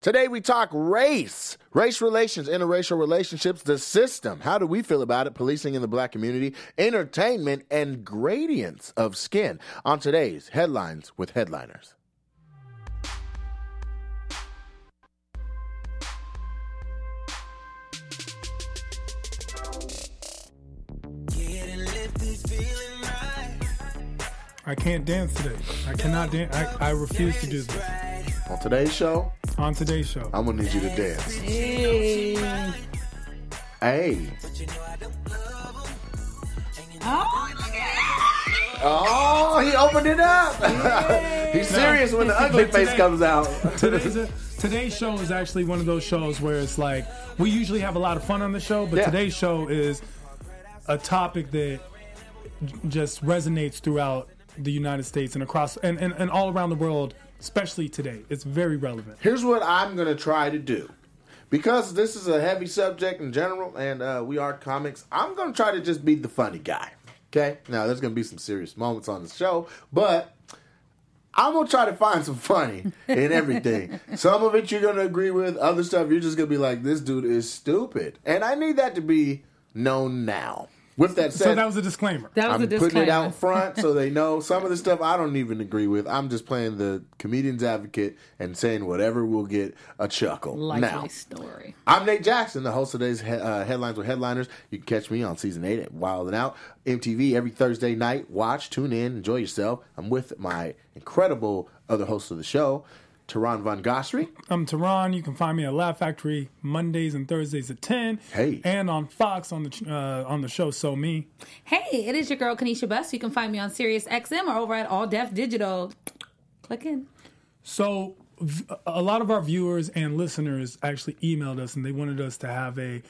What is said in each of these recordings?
Today we talk race, race relations, interracial relationships, the system. How do we feel about it? Policing in the black community, entertainment, and gradients of skin. On today's headlines with headliners. I can't dance today. I cannot dance. I, I refuse to do this. On today's show, On today's show. I'm gonna need you to dance. Hey. Hey. Oh, Oh, he opened it up. He's serious when the ugly But face comes out. Today's, a, today's show is actually one of those shows where it's like we usually have a lot of fun on the show, but Yeah. today's show is a topic that just resonates throughout the United States and across and, and, and all around the world, especially today. It's very relevant. Here's what I'm gonna try to do. Because this is a heavy subject in general, and uh, we are comics, I'm gonna try to just be the funny guy. Okay? Now there's gonna be some serious moments on the show, but I'm gonna try to find some funny in everything. some of it you're gonna agree with, other stuff you're just gonna be like, this dude is stupid. And I need that to be known now. With that said, So that was a disclaimer. That was I'm a disclaimer. putting it out front so they know some of the stuff I don't even agree with. I'm just playing the comedian's advocate and saying whatever will get a chuckle. Likely now, story. I'm Nate Jackson, the host of today's he- uh, Headlines with Headliners. You can catch me on season 8 at Wild and Out, MTV every Thursday night. Watch, tune in, enjoy yourself. I'm with my incredible other host of the show, Tehran Von Ghasri. I'm Tehran. You can find me at Laugh Factory Mondays and Thursdays at 10. Hey. And on Fox on the uh, on the show So Me. Hey, it is your girl Kanisha Best. You can find me on Sirius XM or over at All Def Digital. Click in. So a lot of our viewers and listeners actually emailed us and they wanted us to have a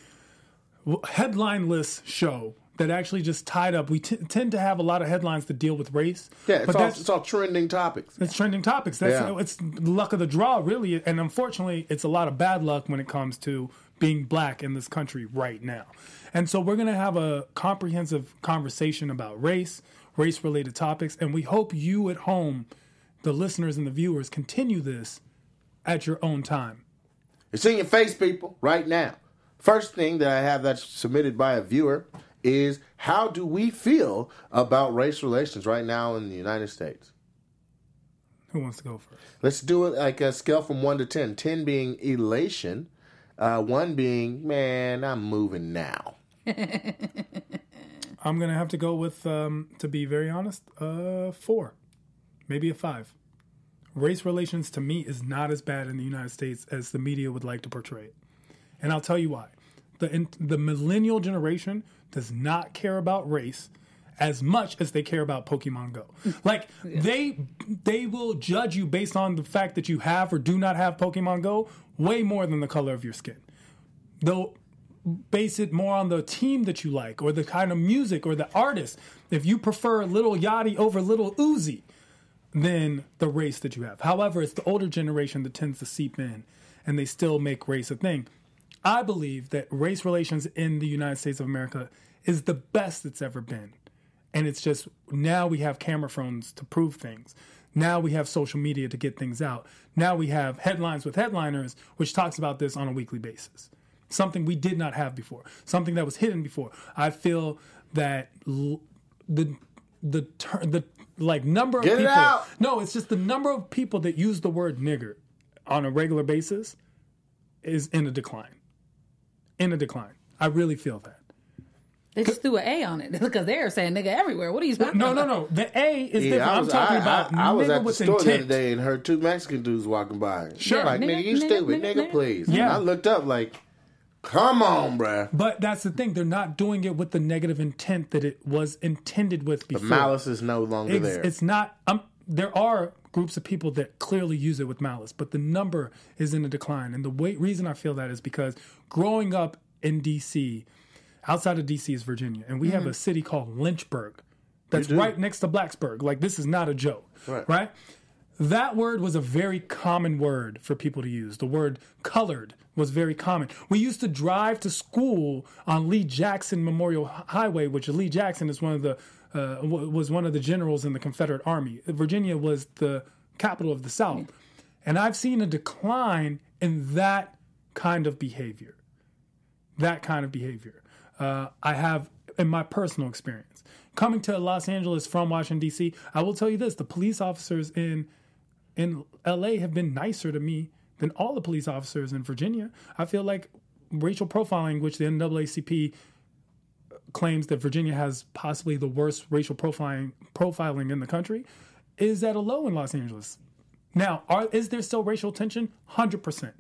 headline-less show that actually just tied up. We t- tend to have a lot of headlines that deal with race. Yeah, it's, but all, it's all trending topics. it's trending topics. That's Yeah. it's luck of the draw, really. And unfortunately, it's a lot of bad luck when it comes to being black in this country right now. And so we're going to have a comprehensive conversation about race, race-related topics, and we hope you at home, the listeners and the viewers, continue this at your own time. It's in your face, people, right now. First thing that I have that's submitted by a viewer is how do we feel about race relations right now in the United States? Who wants to go first? Let's do it like a scale from 1 to 10. 10 being elation, uh, 1 being, man, I'm moving now. I'm going to have to go with, um, to be very honest, uh, four, maybe a five. Race relations to me is not as bad in the United States as the media would like to portray it. And I'll tell you why. The, in, the millennial generation does not care about race as much as they care about Pokemon Go. Like they they will judge you based on the fact that you have or do not have Pokemon Go way more than the color of your skin. They'll base it more on the team that you like or the kind of music or the artist. If you prefer Little Yachty over Little Uzi, than the race that you have. However, it's the older generation that tends to seep in and they still make race a thing. I believe that race relations in the United States of America is the best it's ever been. And it's just now we have camera phones to prove things. Now we have social media to get things out. Now we have headlines with headliners, which talks about this on a weekly basis. Something we did not have before, something that was hidden before. I feel that l- the the ter- the like number of Get it people. out. No, it's just the number of people that use the word nigger on a regular basis is in a decline. In a decline. I really feel that. They just threw an A on it because they're saying nigga everywhere. What are you talking No, no, about? no. The A is Yeah, different. I I'm talking I, about I, I was nigger at the with store the other day and heard two Mexican dudes walking by. Sure. Like, nigga, Nigga, you nigga, stupid. nigga, Nigga, nigga. please. Yeah. And I looked up like, come on, bruh. But that's the thing. They're not doing it with the negative intent that it was intended with before. Malice is no longer It's, there. it's not. Um, there are groups of people that clearly use it with malice, but the number is in a decline. And the way, reason I feel that is because growing up in D.C., outside of D.C. is Virginia, and we have mm-hmm. a city called Lynchburg that's right next to Blacksburg. Like this is not a joke, Right. right? That word was a very common word for people to use. The word colored was very common. We used to drive to school on Lee Jackson Memorial Highway, which Lee Jackson is one of the uh, w- was one of the generals in the Confederate Army. Virginia was the capital of the South, and I've seen a decline in that kind of behavior. That kind of behavior. Uh, I have in my personal experience. Coming to Los Angeles from Washington, D.C., I will tell you this the police officers in in LA have been nicer to me than all the police officers in Virginia. I feel like racial profiling, which the NAACP claims that Virginia has possibly the worst racial profiling profiling in the country, is at a low in Los Angeles. Now, are, is there still racial tension? Hundred percent,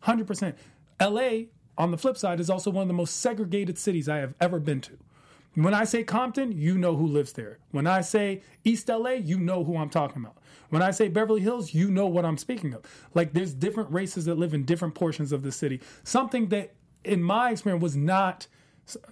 hundred percent. LA, on the flip side, is also one of the most segregated cities I have ever been to. When I say Compton, you know who lives there. When I say East LA, you know who I'm talking about. When I say Beverly Hills, you know what I'm speaking of. Like there's different races that live in different portions of the city. Something that, in my experience, was not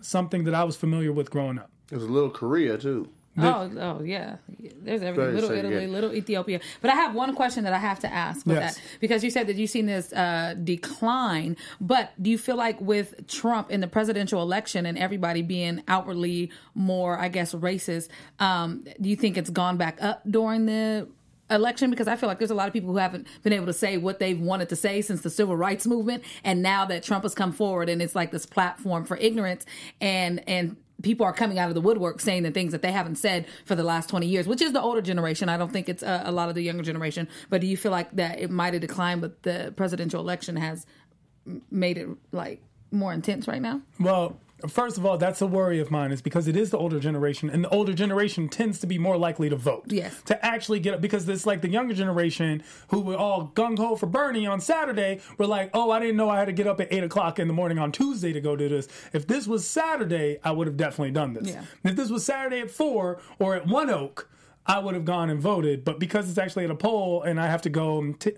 something that I was familiar with growing up. There's a little Korea too. Oh, oh yeah. There's everything. Little segregated. Italy, little Ethiopia. But I have one question that I have to ask with Yes. that because you said that you've seen this uh, decline. But do you feel like with Trump in the presidential election and everybody being outwardly more, I guess, racist, um, do you think it's gone back up during the election because I feel like there's a lot of people who haven't been able to say what they've wanted to say since the civil rights movement. And now that Trump has come forward and it's like this platform for ignorance and and people are coming out of the woodwork saying the things that they haven't said for the last 20 years which is the older generation. I don't think it's uh, a lot of the younger generation but do you feel like that it might have declined but the presidential election has made it like more intense right now? Well, first of all, that's a worry of mine, is because it is the older generation, and the older generation tends to be more likely to vote. Yes. To actually get up, because it's like the younger generation who were all gung ho for Bernie on Saturday were like, oh, I didn't know I had to get up at eight o'clock in the morning on Tuesday to go do this. If this was Saturday, I would have definitely done this. Yeah. If this was Saturday at four or at One Oak. I would have gone and voted, but because it's actually at a poll and I have to go and t-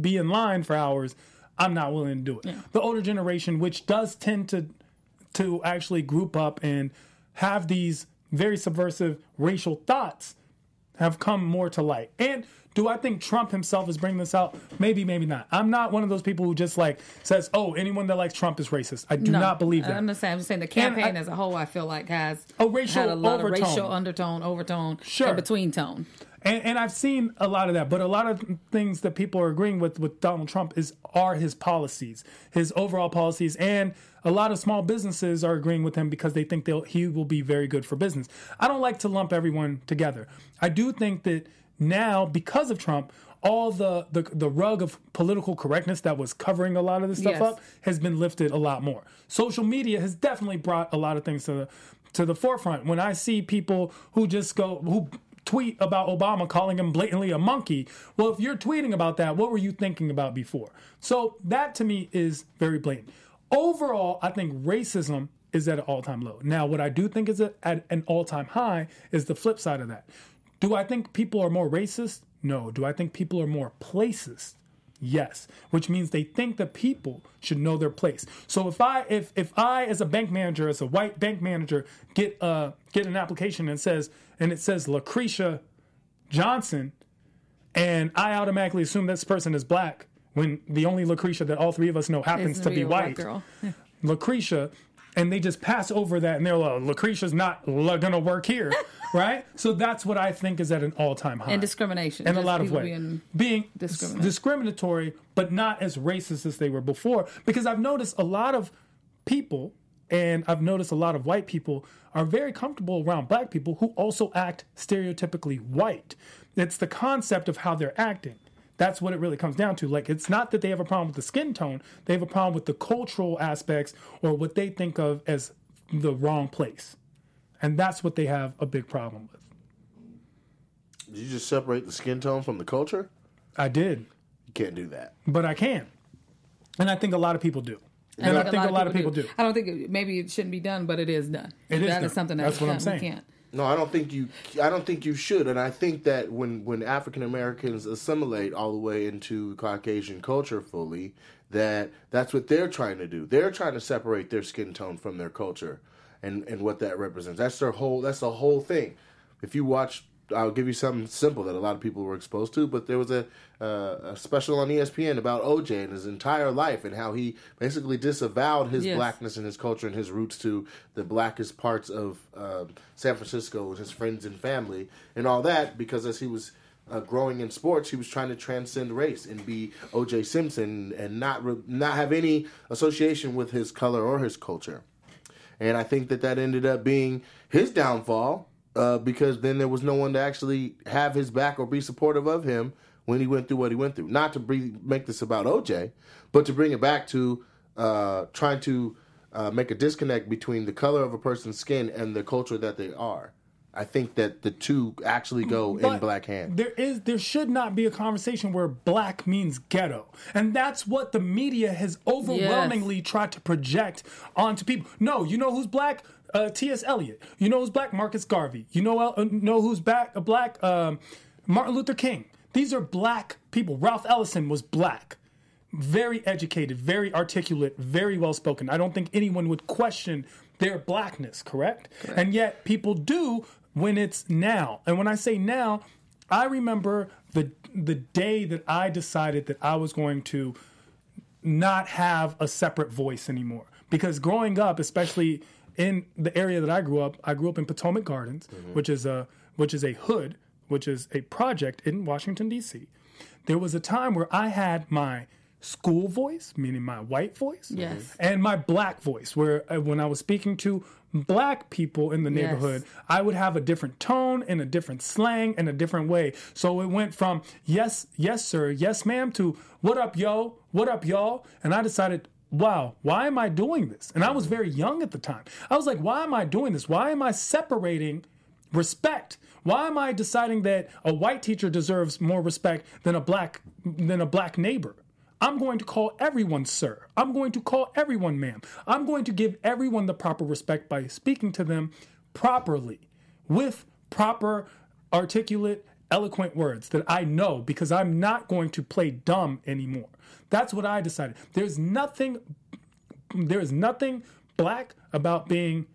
be in line for hours, I'm not willing to do it. The older generation, which does tend to to actually group up and have these very subversive racial thoughts have come more to light. And do I think Trump himself is bringing this out? Maybe, maybe not. I'm not one of those people who just like says, "Oh, anyone that likes Trump is racist." I do not believe that. I'm just saying, I'm just saying the campaign I- as a whole, I feel like has A racial had a lot overtone. of racial undertone, overtone, Sure. and between tone. And, and I've seen a lot of that, but a lot of things that people are agreeing with with Donald Trump is are his policies, his overall policies, and a lot of small businesses are agreeing with him because they think they'll he will be very good for business. I don't like to lump everyone together. I do think that now because of Trump, all the the, the rug of political correctness that was covering a lot of this stuff Yes. up has been lifted a lot more. Social media has definitely brought a lot of things to the to the forefront. When I see people who just go who tweet about Obama calling him blatantly a monkey, well, if you're tweeting about that, what were you thinking about before? So that to me is very blatant. Overall, I think racism is at an all-time low. Now, what I do think is at an all-time high is the flip side of that. Do I think people are more racist? No. Do I think people are more placist? Yes, which means they think that people should know their place. So if I if if I as a bank manager as a white bank manager get uh get an application and says and it says Lucretia Johnson and I automatically assume this person is black when the only Lucretia that all three of us know happens It's to be white. girl. Lucretia, and they just pass over that, and they're like, Lucretia's not gonna work here, right? So that's what I think is at an all-time high, and discrimination in a lot of ways, being- being discriminate. discriminatory, but not as racist as they were before. Because I've noticed a lot of people, and I've noticed a lot of white people are very comfortable around black people who also act stereotypically white. It's the concept of how they're acting. That's what it really comes down to. Like, it's not that they have a problem with the skin tone, they have a problem with the cultural aspects or what they think of as the wrong place. And that's what they have a big problem with. Did you just separate the skin tone from the culture? I did, You can't do that. but I can. And I think a lot of people do. And I think a lot of people do. I don't think it, maybe it shouldn't be done, but it is done. It is That done. something that That's what I'm we saying. can't. No, I don't think you. I don't think you should. And I think that when when African Americans assimilate all the way into Caucasian culture fully, that that's what they're trying to do. They're trying to separate their skin tone from their culture, and and what that represents. That's their whole. That's the whole thing. If you watch. I'll give you something simple that a lot of people were exposed to, but there was a, uh, a special on ESPN about OJ and his entire life and how he basically disavowed his Yes. blackness and his culture and his roots to the blackest parts of um, San Francisco and his friends and family and all that because as he was uh, growing in sports, he was trying to transcend race and be O.J. Simpson and not re- not have any association with his color or his culture. And I think that that ended up being his downfall uh, because then there was no one to actually have his back or be supportive of him when he went through what he went through. Not to bring, make this about OJ, but to bring it back to uh, trying to uh, make a disconnect between the color of a person's skin and the culture that they are. I think that the two actually go in black hand. There is there should not be a conversation where black means ghetto. And that's what the media has overwhelmingly tried to project onto people. No, you know who's black? Uh, T.S. Eliot. You know who's black? Marcus Garvey. You know uh, know who's back? Uh, black? Um, Martin Luther King. These are black people. Ralph Ellison was black. Very educated, very articulate, very well spoken. I don't think anyone would question their blackness, correct? And yet people do when it's now. And when I say now, I remember the the day that I decided that I was going to not have a separate voice anymore. Because growing up, especially in the area that I grew up, I grew up in Potomac Gardens, mm-hmm. which is a which is a hood, which is a project in Washington D.C. There was a time where I had my school voice, meaning my white voice, Yes. and my black voice, where uh, when I was speaking to black people in the neighborhood, I would have a different tone and a different slang and a different way. So it went from yes, yes, sir, yes, ma'am, to what up, yo, what up, y'all, and I decided. Wow, why am I doing this? And I was very young at the time. I was like, why am I doing this? Why am I separating respect. Why am I deciding that a white teacher deserves more respect than a black than a black neighbor? I'm going to call everyone sir. I'm going to call everyone ma'am. I'm going to give everyone the proper respect by speaking to them properly with proper articulate eloquent words that I know because I'm not going to play dumb anymore. That's what I decided. There's nothing there is nothing black about being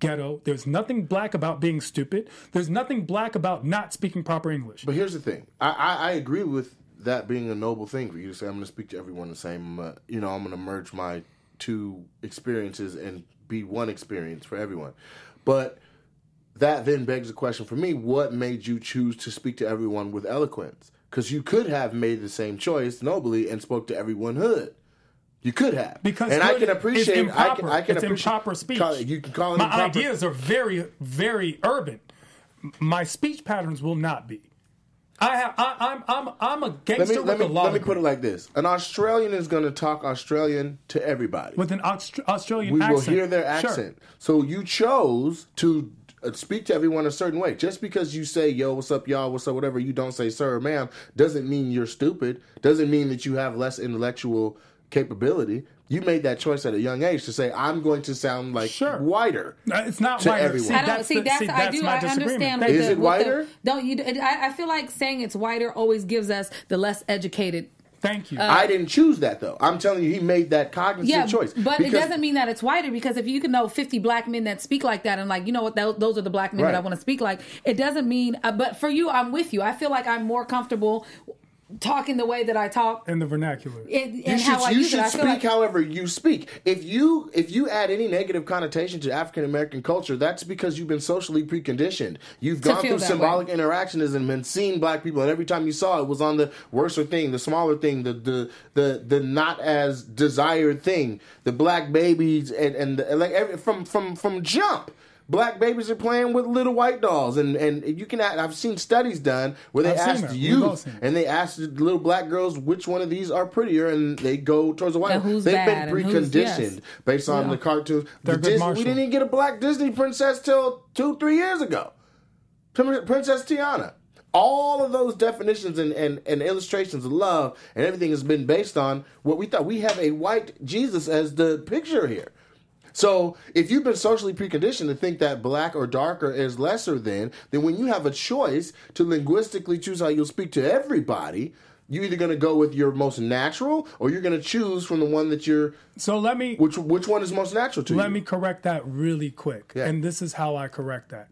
ghetto. There's nothing black about being stupid. There's nothing black about not speaking proper English. But here's the thing. I, I, I agree with that being a noble thing for you to say. I'm going to speak to everyone the same. Uh, you know, I'm going to merge my two experiences and be one experience for everyone. But that then begs the question for me: What made you choose to speak to everyone with eloquence? Because you could have made the same choice nobly and spoke to everyone hood. You could have because and I can appreciate. improper. I can, I can it's appreciate. improper speech. Call you can call it My improper. ideas are very, very urban. My speech patterns will not be. I have. I, I'm. I'm. I'm a Let gangster me let me with a law let me put it like this: An Australian is going to talk Australian to everybody. with an Aust- Australian we accent. will hear their Sure. accent. So you chose to uh, speak to everyone a certain way. Just because you say "Yo, what's up, y'all? What's up, whatever," you don't say "Sir" or "Ma'am," doesn't mean you're stupid. Doesn't mean that you have less intellectual capability. You made that choice at a young age to say, "I'm going to sound like Sure. whiter." Uh, It's not To white. everyone. See, I don't that's see. the- That's, see, I do. my I disagreement. understand. Thank Is the- it whiter? The, don't you? I, I feel like saying it's whiter always gives us the less educated. Thank you. I didn't choose that though. I'm telling you, he made that cognizant Yeah, choice. but it doesn't mean that it's whiter because if you can know 50 black men that speak like that and like you know what those, those are the black men that I want to speak like, it doesn't mean. Uh, but for you, I'm with you. I feel like I'm more comfortable talking the way that I talk in the vernacular. and, You and should, how I you use should it. I speak feel like however you speak. If you if you add any negative connotation to African American culture, that's because you've been socially preconditioned. You've gone through that symbolic interactionism and been seeing black people, and every time you saw it was on the worser thing, the smaller thing, the the the, the not as desired thing, the black babies, and and the, like every, from from from jump. Black babies are playing with little white dolls, and, and you can. I've seen studies done where they I've asked that. Youth, and they asked little black girls which one of these are prettier, and they go towards the white. And who's They've bad been and who's- preconditioned yes. based on the cartoons. The Disney, we didn't even get a black Disney princess till two, three years ago. Princess Tiana. All of those definitions and, and, and illustrations of love and everything has been based on what we thought. We have a white Jesus as the picture here. So if you've been socially preconditioned to think that black or darker is lesser than, then when you have a choice to linguistically choose how you'll speak to everybody, you're either going to go with your most natural or you're going to choose from the one that you're So let me which which one is most natural to you. Let me correct that really quick. Yeah. And this is how I correct that.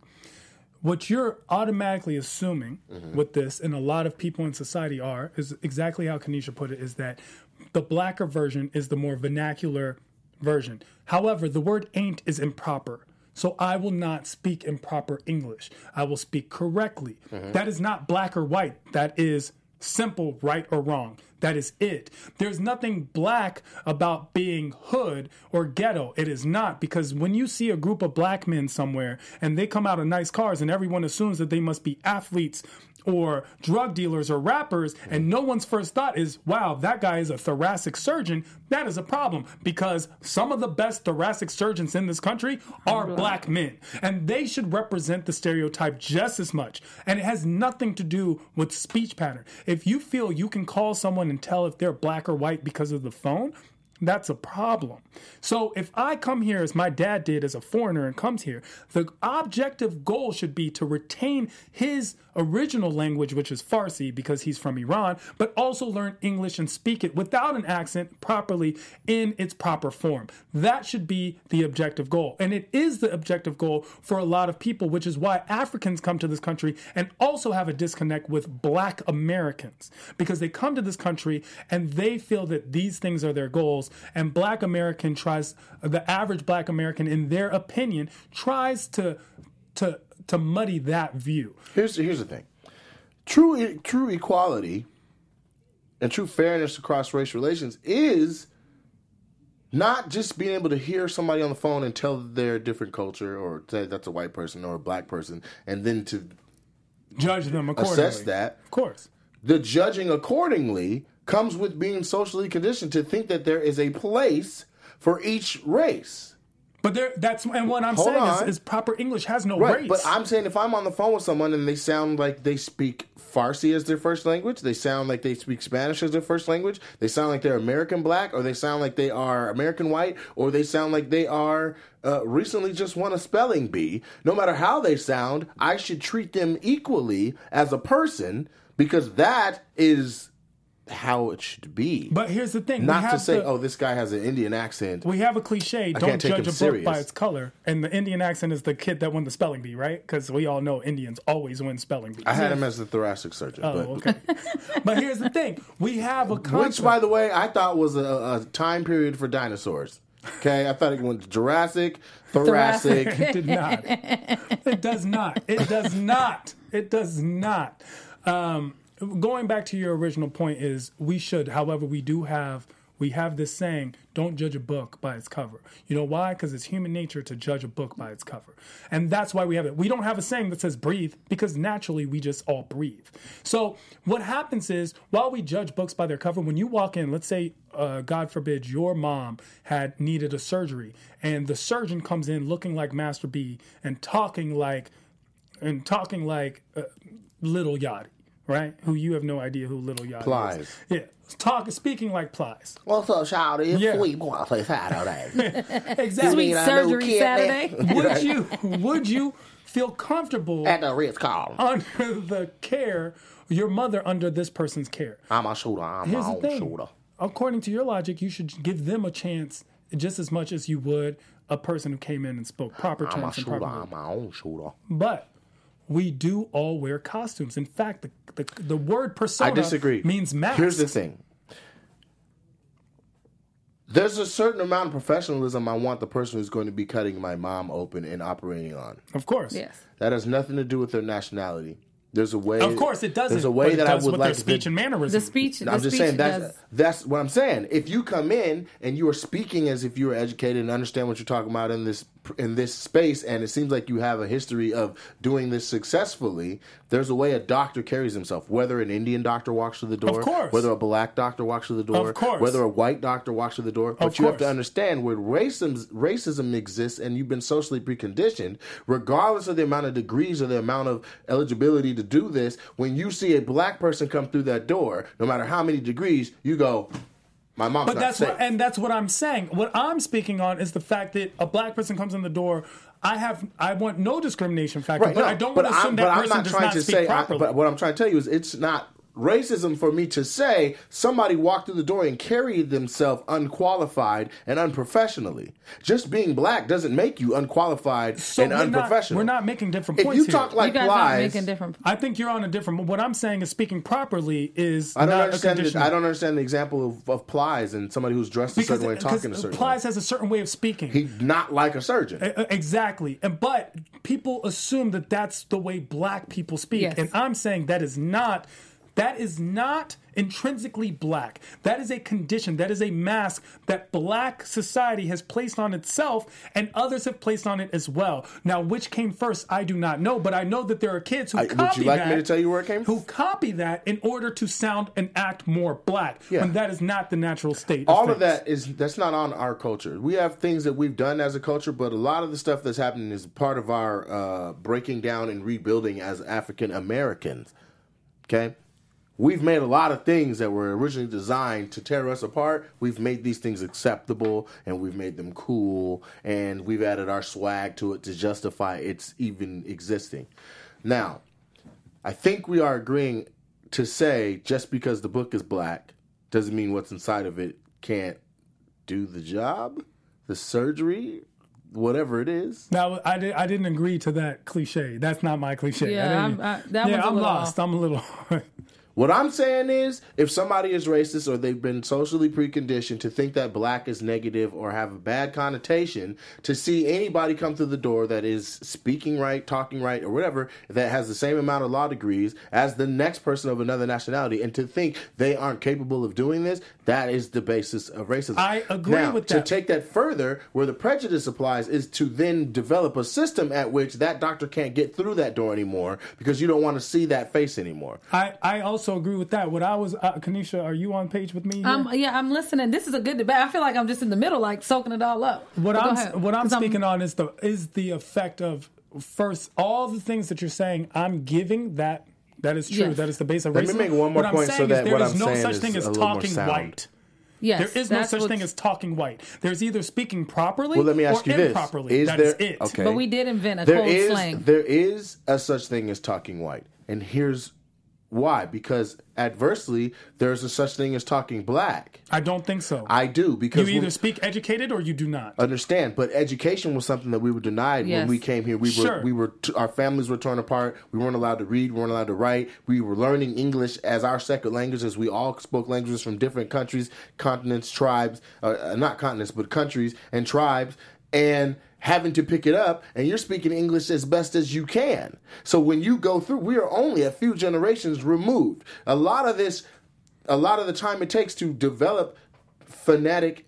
What you're automatically assuming Mm-hmm. with this, and a lot of people in society are, is exactly how Kanisha put it, is that the blacker version is the more vernacular version. However, the word ain't is improper. So I will not speak improper English. I will speak correctly. Mm-hmm. That is not black or white. That is simple right or wrong. That is it. There's nothing black about being hood or ghetto. It is not because when you see a group of black men somewhere and they come out of nice cars and everyone assumes that they must be athletes or drug dealers or rappers, and no one's first thought is, wow, that guy is a thoracic surgeon, that is a problem because some of the best thoracic surgeons in this country are black men. And they should represent the stereotype just as much. And it has nothing to do with speech pattern. If you feel you can call someone and tell if they're black or white because of the phone, that's a problem. So if I come here as my dad did as a foreigner and comes here, the objective goal should be to retain his original language, which is Farsi because he's from Iran, but also learn English and speak it without an accent properly in its proper form. That should be the objective goal. And it is the objective goal for a lot of people, which is why Africans come to this country and also have a disconnect with black Americans because they come to this country and they feel that these things are their goals and black American tries the average black American in their opinion tries to to to muddy that view. Here's here's the thing. True true equality and true fairness across race relations is not just being able to hear somebody on the phone and tell a different culture or say that's a white person or a black person and then to Judge them accordingly. assess that. Of course. The judging accordingly comes with being socially conditioned to think that there is a place for each race. But there that's and what I'm Hold saying is, is proper English has no Right, race. but I'm saying if I'm on the phone with someone and they sound like they speak Farsi as their first language, they sound like they speak Spanish as their first language, they sound like they're American black, or they sound like they are American white, or they sound like they are uh, recently just won a spelling bee. No matter how they sound, I should treat them equally as a person because that is how it should be. But here's the thing. not to say, the- oh, this guy has an Indian accent. We have a cliche: don't judge a book serious. by its color. And the Indian accent is the kid that won the spelling bee, right? Because we all know Indians always win spelling bees. I had him as the thoracic surgeon, oh, but okay. but here's the thing: we have a concept. Which, by the way, I thought was a, a time period for dinosaurs. Okay, I thought it went Jurassic, Thoracic. it did not. It does not. It does not. It does not. Um, going back to your original point is we should, however, we do have we have this saying, don't judge a book by its cover. You know why? Because it's human nature to judge a book by its cover. And that's why we have it. We don't have a saying that says breathe because naturally we just all breathe. So what happens is while we judge books by their cover, when you walk in, let's say, uh, God forbid, your mom had needed a surgery and the surgeon comes in looking like Master P and talking like and talking like uh, Little Yachty, right? Who you have no idea who Little Yachty Plies. is. Yeah, talk speaking like Plies. What's up, Shawty? It's Yeah. sweet boy play Saturday. Exactly. Sweet I surgery Saturday. would you would you feel comfortable At the Ritz Carlton. under the care your mother under this person's care? I'm a shooter. I'm Here's my the own thing. shooter. According to your logic, you should give them a chance just as much as you would a person who came in and spoke proper I'm a terms and shooter. proper I'm my own shooter. But we do all wear costumes. In fact, the the, the word persona I disagree. means mask. Here's the thing. There's a certain amount of professionalism I want the person who's going to be cutting my mom open and operating on. Of course. Yes. That has nothing to do with their nationality. There's a way. Of course it doesn't. There's a way but it that I would with like their to speech and mannerisms. The speech. The I'm just speech saying that's does. that's what I'm saying. If you come in and you are speaking as if you are educated and understand what you're talking about in this in this space, and it seems like you have a history of doing this successfully, there's a way a doctor carries himself. Whether an Indian doctor walks through the door, Of course. whether a black doctor walks through the door, Of course. whether a white doctor walks through the door, but you have to understand where racism racism exists, and you've been socially preconditioned, regardless of the amount of degrees or the amount of eligibility to do this. When you see a black person come through that door, no matter how many degrees, you go, "My mom's But that's safe." what, and that's what I'm saying. What I'm speaking on is the fact that a black person comes in the door. I have, I want no discrimination factor, Right, but no, I don't want to I'm- assume but that I'm person not does trying not to speak say. I, properly. but what I'm trying to tell you is, it's not racism for me to say somebody walked through the door and carried themselves unqualified and unprofessionally. Just being black doesn't make you unqualified So and we're not, unprofessional. we're not making different if points If you here. talk like you guys aren't Plies, making different. I think you're on a different. What I'm saying is speaking properly is I don't not understand. a The. I don't understand the example of, of Plies and somebody who's dressed a because certain way, talking a because certain Plies way. has a certain way of speaking. He's not like a surgeon. Exactly. And but people assume that that's the way black people speak. Yes. And I'm saying that is not that is not intrinsically black. That is a condition. That is a mask that black society has placed on itself and others have placed on it as well. Now, which came first, I do not know, but I know that there are kids who I- copy would you like that. me to tell you where it came Who copy that in order to sound and act more black. Yeah. When that is not the natural state. all things. of that is that's not on our culture. We have things that we've done as a culture, but a lot of the stuff that's happening is part of our uh, breaking down and rebuilding as African Americans. Okay, we've made a lot of things that were originally designed to tear us apart. We've made these things acceptable, and we've made them cool, and we've added our swag to it to justify its even existing. Now, I think we are agreeing to say just because the book is black doesn't mean what's inside of it can't do the job, the surgery, whatever it is. Now, I, did, I didn't agree to that cliche. That's not my cliche. Yeah, I I'm, I- that yeah, one's a I'm lost. off. I'm a little. What I'm saying is, if somebody is racist or they've been socially preconditioned to think that black is negative or have a bad connotation, to see anybody come through the door that is speaking right, talking right, or whatever, that has the same amount of law degrees as the next person of another nationality, and to think they aren't capable of doing this, that is the basis of racism. I agree now, with To take that further, where the prejudice applies is to then develop a system at which that doctor can't get through that door anymore because you don't want to see that face anymore. I, I also agree with that. What I was, uh, Kanisha, are you on page with me? here? Um, yeah, I'm listening. This is a good debate. I feel like I'm just in the middle, like soaking it all up. what But I'm what I'm 'Cause speaking on is the is the effect of first all the things that you're saying. I'm giving that. That is true. Yes. That is the base of Let me make one more what point I'm so saying that is there what is I'm no saying such is thing as talking white. Yes, There is no such what- thing as talking white. There's either speaking properly Well, let me ask or you this: improperly. Is That there is it. okay? But we did invent a There cold is slang. there is a such thing as talking white, and here's why: because adversely, there's a such thing as talking black. I don't think so. I do because you either we speak educated or you do not. understand. But education was something that we were denied Yes. when we came here. We Sure. were we were t- our families were torn apart. We weren't allowed to read. We weren't allowed to write. We were learning English as our second language, as we all spoke languages from different countries, continents, tribes, uh, uh, not continents, but countries and tribes, and having to pick it up. And you're speaking English as best as you can. So when you go through, we are only a few generations removed. A lot of this, a lot of the time it takes to develop phonetic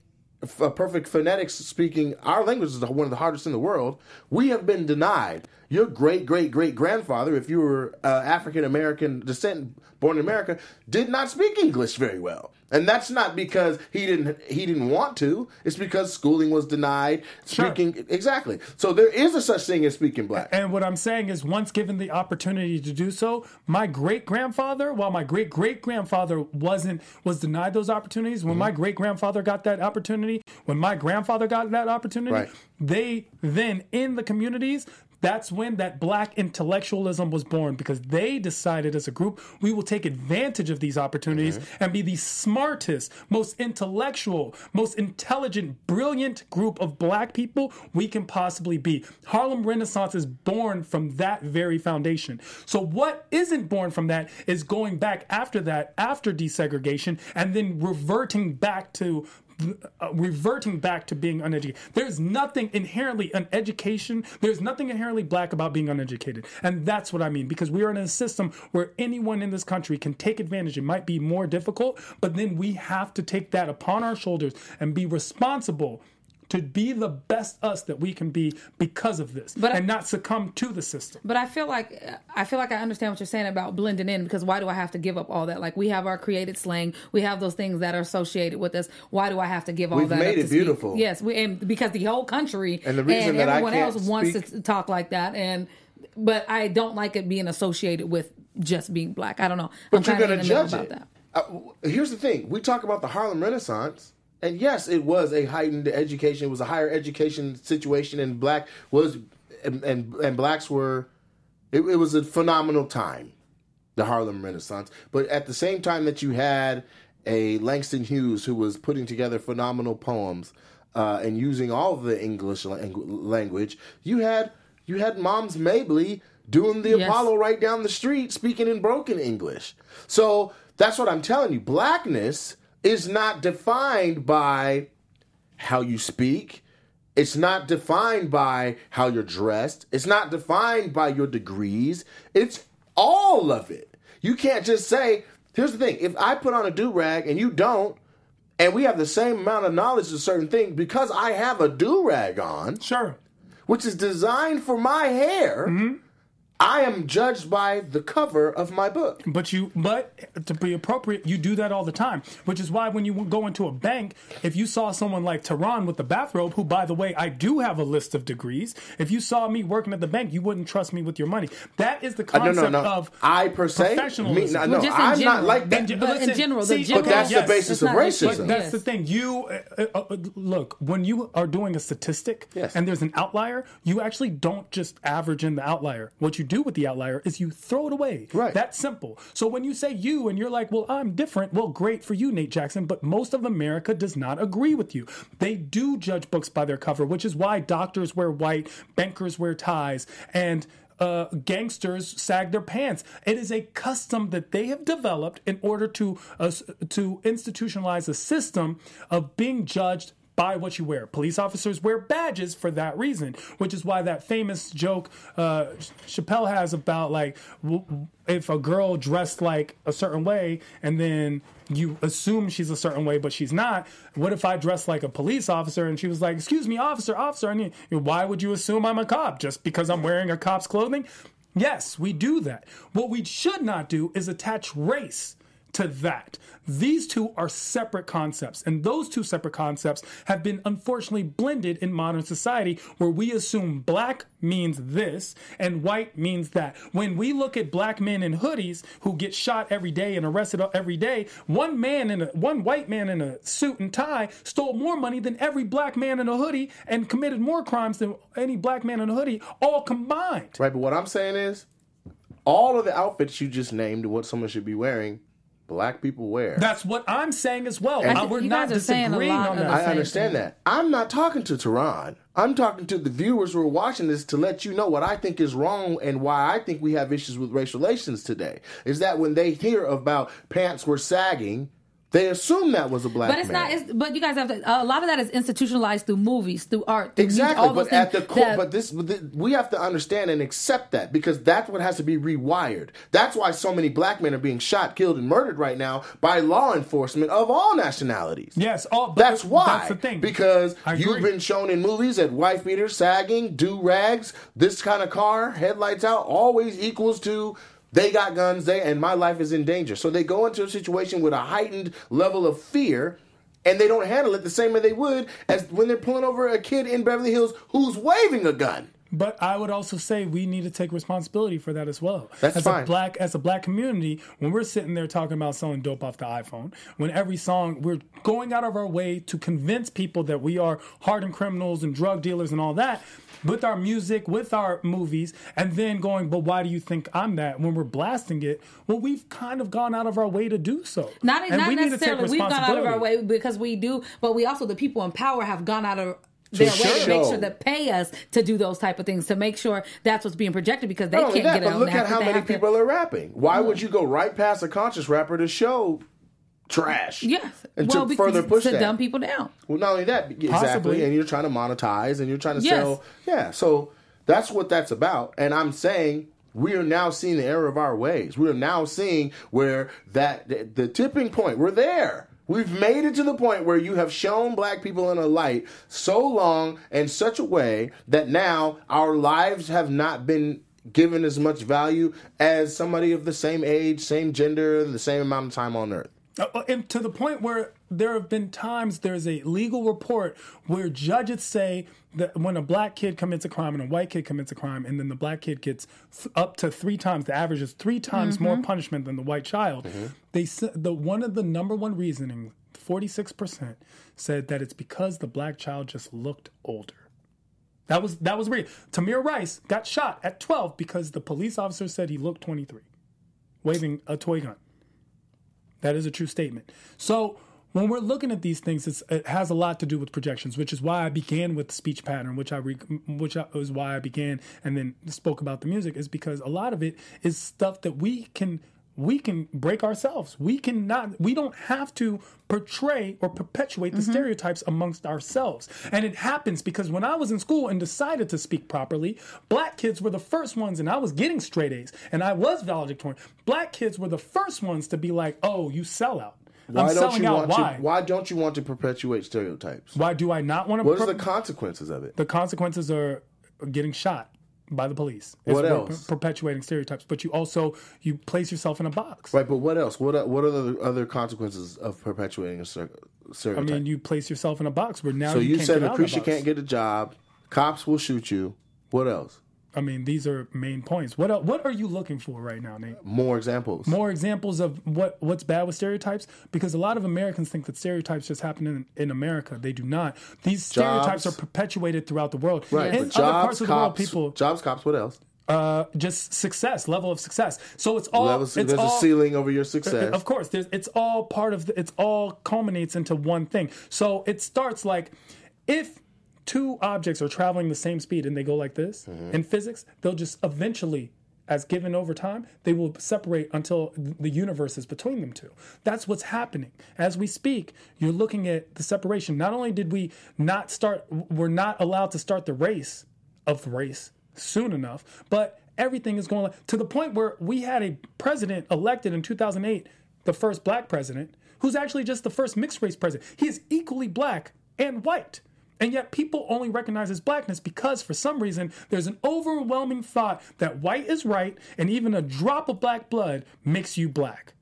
a perfect phonetics speaking our language is one of the hardest in the world we have been denied your great great great grandfather if you were uh, african american descent born in america did not speak english very well and that's not because he didn't he didn't want to it's because schooling was denied Sure. speaking exactly so there is a such thing as speaking black And what I'm saying is, once given the opportunity to do so, my great grandfather, while my great great grandfather wasn't was denied those opportunities, when Mm-hmm. my great grandfather got that opportunity, when my grandfather got that opportunity, Right. they then in the communities. That's when that black intellectualism was born because they decided as a group we will take advantage of these opportunities Mm-hmm. and be the smartest, most intellectual, most intelligent, brilliant group of black people we can possibly be. Harlem Renaissance is born from that very foundation. So, what isn't born from that is going back after that, after desegregation, and then reverting back to uh, reverting back to being uneducated. There's nothing inherently an education. There's nothing inherently black about being uneducated, and that's what I mean. Because we are in a system where anyone in this country can take advantage. It might be more difficult, but then we have to take that upon our shoulders and be responsible to be the best us that we can be because of this, But I- and not succumb to the system. But I feel like I feel like I understand what you're saying about blending in because why do I have to give up all that? Like we have our created slang, we have those things that are associated with us. Why do I have to give all We've that? made up it to speak? beautiful. Yes, we and because the whole country And the reason that I everyone can't else wants to talk like that, and but I don't like it being associated with just being black. I don't know. I'm But you're kinda going to in judge about it. that. Uh, here's the thing: we talk about the Harlem Renaissance, and yes, it was a heightened education. It was a higher education situation, and black was and and, and blacks were. It, it was a phenomenal time. the Harlem Renaissance. But at the same time that you had a Langston Hughes who was putting together phenomenal poems uh, and using all the English lang- language, you had you had Moms Mabley doing the Yes. Apollo right down the street, speaking in broken English. So that's what I'm telling you. Blackness is not defined by how you speak. It's not defined by how you're dressed. It's not defined by your degrees. It's all of it. You can't just say, here's the thing if I put on a do rag and you don't, and we have the same amount of knowledge of certain things, because I have a do rag on, Sure. which is designed for my hair, mm-hmm. I am judged by the cover of my book. But you, but to be appropriate, you do that all the time. Which is why when you go into a bank, if you saw someone like Tehran with the bathrobe, who by the way, I do have a list of degrees. If you saw me working at the bank, you wouldn't trust me with your money. That is the Uh, No, concept no, no. of I per se, me, professionalism. no, Well, no, just I'm general. not like that. Then- But listen, in general, see, general, but that's the basis it's of not an racism. That's Yes. the thing. You uh, uh, uh, look when you are doing a statistic, Yes. and there's an outlier. You actually don't just average in the outlier. What you do with the outlier is you throw it away. Right. That's simple. So when you say you and you're like, well, I'm different. Well, great for you, Nate Jackson. But most of America does not agree with you. They do judge books by their cover, which is why doctors wear white, bankers wear ties, and uh, gangsters sag their pants. It is a custom that they have developed in order to uh, to institutionalize a system of being judged by what you wear. Police officers wear badges for that reason, which is why that famous joke uh, Chappelle has about like if a girl dressed like a certain way and then you assume she's a certain way, but she's not. What if I dress like a police officer and she was like, "Excuse me, officer, officer," and why would you assume I'm a cop just because I'm wearing a cop's clothing? Yes, we do that. What we should not do is attach race to that. These two are separate concepts, and those two separate concepts have been unfortunately blended in modern society where we assume black means this and white means that. When we look at black men in hoodies who get shot every day and arrested every day, one man in a one white man in a suit and tie stole more money than every black man in a hoodie and committed more crimes than any black man in a hoodie all combined. Right, but what I'm saying is, all of the outfits you just named, what someone should be wearing, black people wear. That's what I'm saying as well. I Uh, we're you not guys are saying a disagreeing lot on that. I understand thing. that. I'm not talking to Tehran. I'm talking to the viewers who are watching this to let you know what I think is wrong and why I think we have issues with race relations today. Is that when they hear about pants were sagging, they assume that was a black man. But it's man. not. It's, but you guys have to. A lot of that is institutionalized through movies, through art, through music, Exactly, all those but at the core, that- but this, but th- we have to understand and accept that because that's what has to be rewired. That's why so many black men are being shot, killed, and murdered right now by law enforcement of all nationalities. Yes, all, but That's why. That's the thing. Because you've been shown in movies that wife beaters, sagging, do rags, this kind of car, headlights out, always equals to they got guns, they and my life is in danger. So they go into a situation with a heightened level of fear. And they don't handle it the same way they would as when they're pulling over a kid in Beverly Hills who's waving a gun. But I would also say we need to take responsibility for that as well. That's as fine. a black as a black community, when we're sitting there talking about selling dope off the iPhone, when every song we're going out of our way to convince people that we are hardened criminals and drug dealers and all that with our music, with our movies, and then going, but why do you think I'm that? When we're blasting it, well, we've kind of gone out of our way to do so. Not, And not we need to take necessarily. We've gone out of our way because we do, but we also the people in power have gone out of their way to make sure that pay us to do those type of things to make sure that's what's being projected because they can't that, get it but on look that. at how many have to- people are rapping. Why mm-hmm. would you go right past a conscious rapper to show trash? Yes, and well, to further push to that. dumb people down. Well, not only that, exactly, Possibly. and you're trying to monetize and you're trying to Yes. sell. Yeah, so that's what that's about. And I'm saying we are now seeing the error of our ways. We are now seeing where that the, the tipping point. We're there. We've made it to the point where you have shown black people in a light so long and such a way that now our lives have not been given as much value as somebody of the same age, same gender, the same amount of time on earth. Uh, uh, and to the point where there have been times there's a legal report where judges say that when a black kid commits a crime and a white kid commits a crime, and then the black kid gets th- up to three times the average is three times more mm-hmm. punishment than the white child. Mm-hmm. They s- the one of the number one reasoning, forty six percent, said that it's because the black child just looked older. That was that was real. Tamir Rice got shot at twelve because the police officer said he looked twenty three. waving a toy gun. That is a true statement. So when we're looking at these things, it's, it has a lot to do with projections, which is why I began with speech pattern, which I re, which I, was why I began and then spoke about the music, is because a lot of it is stuff that we can we can break ourselves. We cannot. We don't have to portray or perpetuate the mm-hmm. stereotypes amongst ourselves. And it happens because when I was in school and decided to speak properly, black kids were the first ones, and I was getting straight A's, and I was valedictorian. Black kids were the first ones to be like, "Oh, you sell out." Why I'm don't you want Why? to? Why don't you want to perpetuate stereotypes? Why do I not want to? What are the consequences of it? the consequences are getting shot by the police. It's What else? per- perpetuating stereotypes, but you also you place yourself in a box. Right, but what else? What are, what are the other consequences of perpetuating a cer- I mean, you place yourself in a box where now so you, you said get out of Lucretia can't get a job, cops will shoot you. What else? I mean, these are main points. What el- what are you looking for right now, Nate? More examples. More examples of what what's bad with stereotypes because a lot of Americans think that stereotypes just happen in, in America. They do not. These stereotypes Jobs. are perpetuated throughout the world. right, In but other jobs, parts of the world, cops, people jobs, cops. What else? uh, just success, level of success. So it's all was- it's there's all, a ceiling over your success. Of course, there's, it's all part of the, it's all culminates into one thing. So it starts like if two objects are traveling the same speed and they go like this Mm-hmm. in physics, they'll just eventually as given over time, they will separate until the universe is between them two. That's what's happening. As we speak, you're looking at the separation. Not only did we not start, we're not allowed to start the race of the race soon enough, but everything is going to the point where we had a president elected in 2008, the first black president, who's actually just the first mixed race president. He is equally black and white. And yet people only recognize his blackness because for some reason there's an overwhelming thought that white is right and even a drop of black blood makes you black.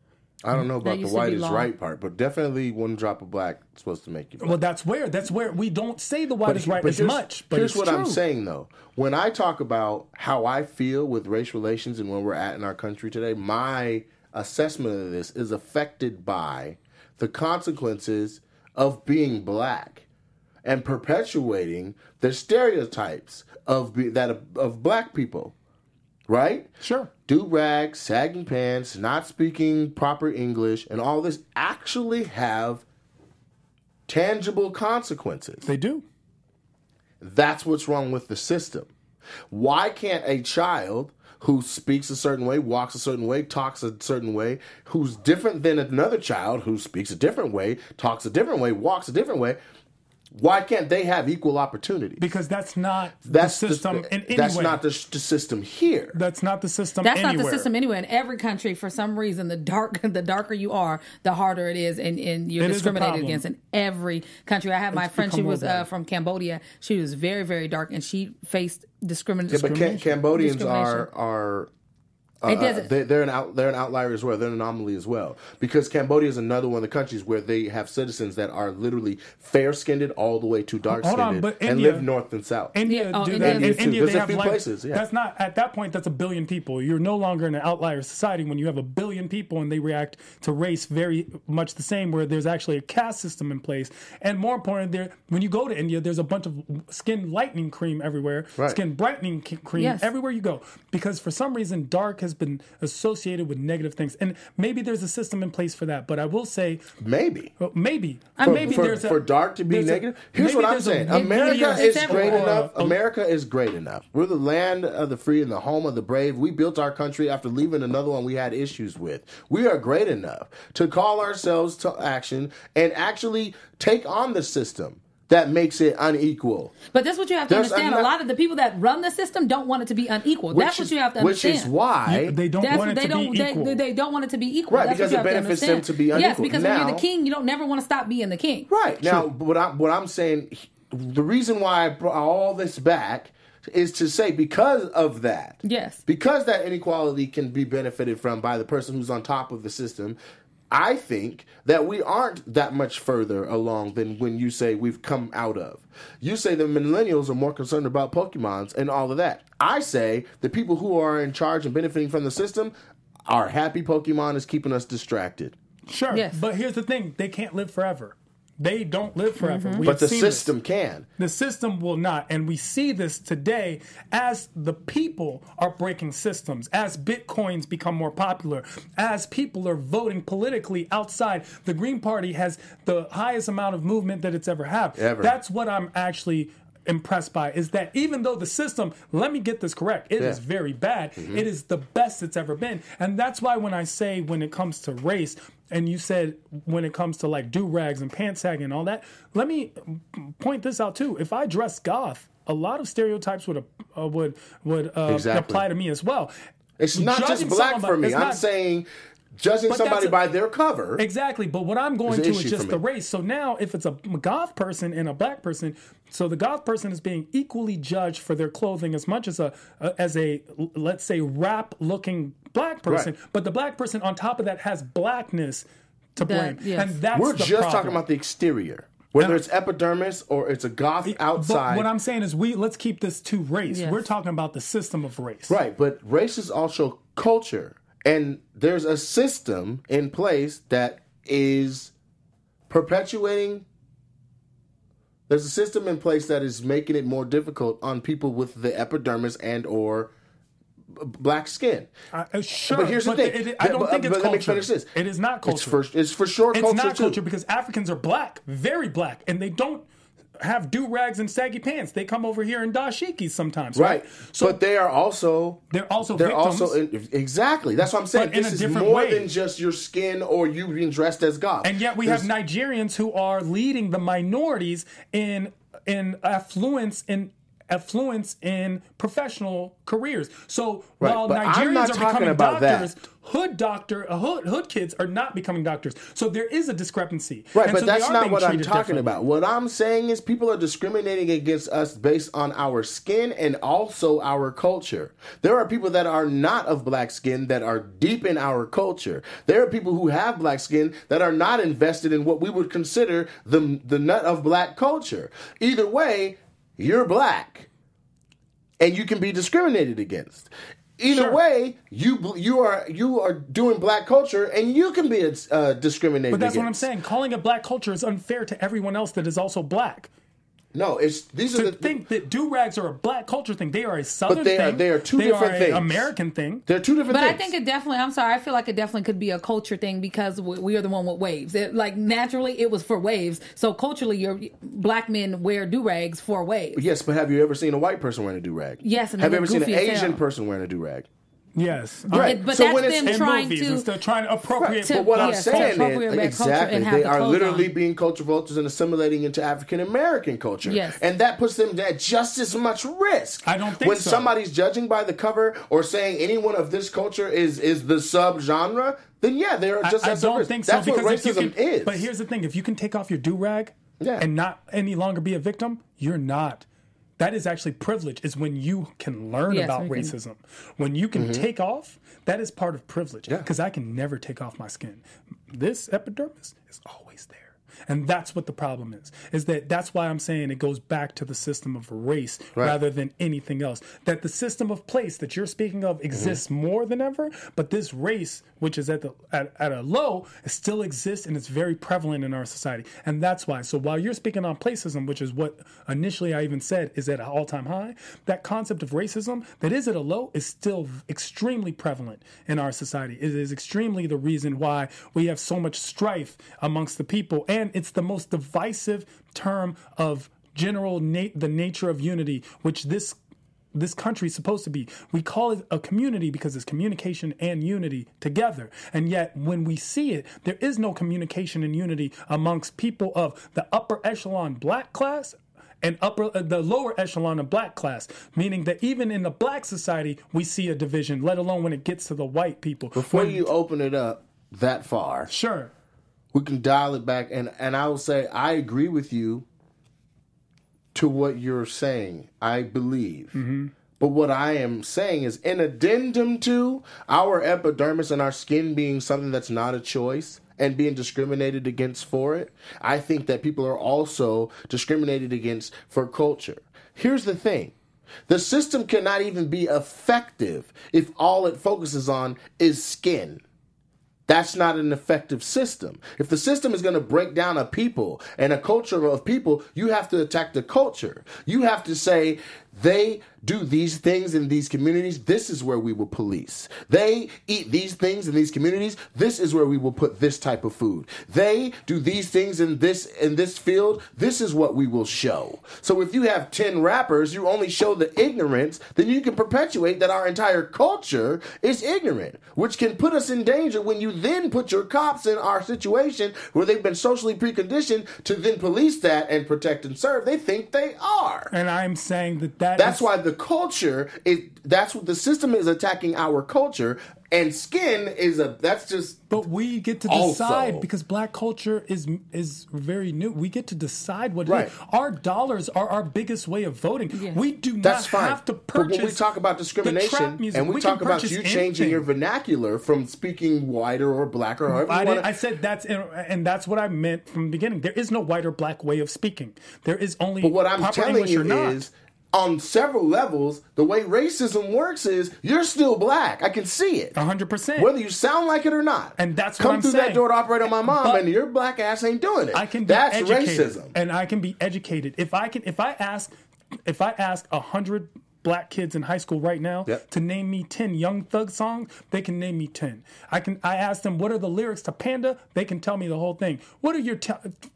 I don't know about the white is law. right part, but definitely one drop of black is supposed to make you. Black. Well, that's where that's where we don't say the white is right as much, but here's it's what true. I'm saying though. When I talk about how I feel with race relations and where we're at in our country today, my assessment of this is affected by the consequences of being black and perpetuating the stereotypes of be, that of, of black people. Right? Sure. do rags, sagging pants, not speaking proper English, and all this actually have tangible consequences. They do. That's what's wrong with the system. Why can't a child who speaks a certain way, walks a certain way, talks a certain way, who's different than another child who speaks a different way, talks a different way, walks a different way, why can't they have equal opportunity? Because that's not That's the system in any That's way. not the, the system here. that's not the system That's anywhere. not the system anywhere. In every country, for some reason, the dark, the darker you are, the harder it is, and, and you're It is a discriminated against in every country. I have my It's friend; she was uh, from Cambodia. She was very, very dark, and she faced discrimin- Yeah, but Ca- Cambodians discrimination. are are uh, It doesn't- they, they're an out, they're an outlier as well. They're an anomaly as well because Cambodia is another one of the countries where they have citizens that are literally fair skinned all the way to dark Hold on, skinned and India- live north and south. India Yeah, oh, do India that. do In. India, There's they a have few like, places, yeah. That's not at that point. That's a billion people. You're no longer in an outlier society when you have a billion people and they react to race very much the same. Where there's actually a caste system in place, and more important, there when you go to India, there's a bunch of skin lightening cream everywhere, Right. skin brightening cream Yes. everywhere you go, because for some reason dark has been associated with negative things, and maybe there's a system in place for that. But I will say, Maybe. well, maybe, For, maybe for, there's a, for dark to be there's a- negative. Here's what I'm there's a saying: America is great or- enough. America is great enough. We're the land of the free and the home of the brave. We built our country after leaving another one we had issues with. We are great enough to call ourselves to action and actually take on the system that makes it unequal. But that's what you have to There's understand. ano- a lot of the people that run the system don't want it to be unequal. that's Which what is- you have to understand. Which is why they don't That's want it they to don't. be equal. they don't want it to be equal. Right, That's because what you it have to benefits them understand. to be unequal. Yes, unequal. because when you're the king, you don't never want to stop being the king. Right now, what I'm what I'm saying, the reason why I brought all this back is to say because of that. Yes. Because that inequality can be benefited from by the person who's on top of the system. I think that we aren't that much further along than when you say we've come out of. You say the millennials are more concerned about Pokemons and all of that. I say the people who are in charge and benefiting from the system are happy Pokemon is keeping us distracted. Sure. Yes. But here's the thing they can't live forever. They don't live forever. Mm-hmm. We But the seen this. system can. The system will not. And we see this today as the people are breaking systems, as Bitcoins become more popular, as people are voting politically outside. The Green Party has the highest amount of movement that it's ever had. Ever. That's what I'm actually impressed by is that even though the system let me get this correct it is Yeah. very bad Mm-hmm. it is the best it's ever been and that's why when i say when it comes to race and you said when it comes to like do rags and pants sagging and all that let me point this out too if i dress goth a lot of stereotypes would uh, would would uh, Exactly. apply to me as well It's not just black for me. I'm not- saying judging But somebody a- by their cover. Exactly, but what I'm going It's an to is just the race. So now, if it's a goth person and a black person, so the goth person is being equally judged for their clothing as much as a, a as a let's say rap looking black person, Right. but the black person on top of that has blackness to blame, yes. and that's We're the just problem. talking about the exterior. Whether it's epidermis or it's a goth outside. But what I'm saying is, we let's keep this to race. Yes. We're talking about the system of race, Right, but race is also culture. And there's a system in place that is perpetuating there's a system in place that is making it more difficult on people with the epidermis and or black skin. Uh, uh, sure, But here's the thing. it- it- I don't think it's but culture. let me finish this. It is not culture. It's for it's for sure culture. It's culture not too. culture because Africans are black, very black, and they don't have do rags and saggy pants. They come over here in dashikis sometimes, right? Right. So but they are also they're also they're victims. also exactly. That's what I'm saying. But in This is more way. than just your skin or you being dressed as God. and yet we have Nigerians who are leading the minorities in in affluence in affluence in professional careers. So Right, while Nigerians not are talking becoming about that. Hood doctor, uh, hood hood kids are not becoming doctors. So there is a discrepancy. Right, And but so that's not what I'm talking about. What I'm saying is people are discriminating against us based on our skin and also our culture. There are people that are not of black skin that are deep in our culture. There are people who have black skin that are not invested in what we would consider the the nut of black culture. Either way, you're black and you can be discriminated against. Either Sure. way, you you are you are doing black culture and you can be uh, discriminated. But that's what I'm saying. Calling it black culture is unfair to everyone else that is also black. No, it's these are To the think that do rags are a black culture thing, they are a southern but they are- thing. they are two they different are things. American thing. they're two different things. But I think it definitely. I'm sorry. I feel like it definitely could be a culture thing because we, we are the one with waves. It, like naturally, it was for waves. So culturally, your black men wear do rags for waves. yes, but have you ever seen a white person wearing a do rag? Yes, and have you ever seen an Asian hell. person wearing a do rag? Yes. Right. It- but So that's when it's- them in trying movies to. and still trying to appropriate. to- But what I'm saying is exactly they the are literally on. being culture vultures and assimilating into African American culture. Yes. and that puts them at just as much risk. I don't think when so. somebody's judging by the cover or saying anyone of this culture is is the sub genre, then yeah, they're just I as at don't risk. think so That's because what racism can, is. But here's the thing: if you can take off your do rag Yeah. and not any longer be a victim, you're not. That is actually privilege. Is when you can learn Yes, about we can- racism. When you can take off, that is part of privilege. Mm-hmm. Yeah. Because I can never take off my skin. This epidermis is always there. And that's what the problem is. Is that that's why I'm saying it goes back to the system of race rather than anything else. That the system of place that you're speaking of exists Mm-hmm. more than ever, but this race, which is at the at, at a low, it still exists and it's very prevalent in our society. And that's why. So while you're speaking on placism, which is what initially I even said is at an all-time high, that concept of racism that is at a low is still extremely prevalent in our society. It is extremely the reason why we have so much strife amongst the people, and it's the most divisive term of general na- the nature of unity, which this this country is supposed to be. We call it a community because it's communication and unity together. And yet, when we see it, there is no communication and unity amongst people of the upper echelon black class and upper uh, the lower echelon of black class meaning that even in the black society we see a division let alone when it gets to the white people Before When- you open it up that far, sure we can dial it back and and I will say I agree with you to what you're saying. I believe. Mm-hmm. But what I am saying is in addendum to our epidermis and our skin being something that's not a choice and being discriminated against for it, I think that people are also discriminated against for culture. Here's the thing. The system cannot even be effective if all it focuses on is skin. That's not an effective system. If the system is going to break down a people and a culture of people, you have to attack the culture. You have to say, they do these things in these communities. This is where we will police. They eat these things in these communities. This is where we will put this type of food. They do these things in this in this field. This is what we will show. So if you have 10 rappers, you only show the ignorance, then you can perpetuate that our entire culture is ignorant, which can put us in danger when you then put your cops in our situation where they've been socially preconditioned to then police that and protect and serve. They think they are. And I'm saying that, that That's is- why the culture is that's what the system is attacking our culture and skin is a that's just But we get to Also- decide because black culture is is very new. We get to decide what it Right. Our dollars are our biggest way of voting. Yes. We do that's not fine. have to But when we talk about discrimination music. and we, We talk about purchase you changing anything. your vernacular from speaking whiter or blacker or however I, you did, want I said that's and that's what I meant from the beginning. There is no white or black way of speaking. There is only. But what I'm telling English you is. not. On several levels, the way racism works is you're still black. I can see it. hundred percent. Whether you sound like it or not. And that's what come through that door to operate on my mom, But- and your black ass ain't doing it. I can That's educated, racism. and I can be educated. If I can, if I ask, if I ask a hundred black kids in high school right now Yep. to name me ten Young Thug songs, they can name me ten. I can. I ask them what are the lyrics to Panda, they can tell me the whole thing. What are your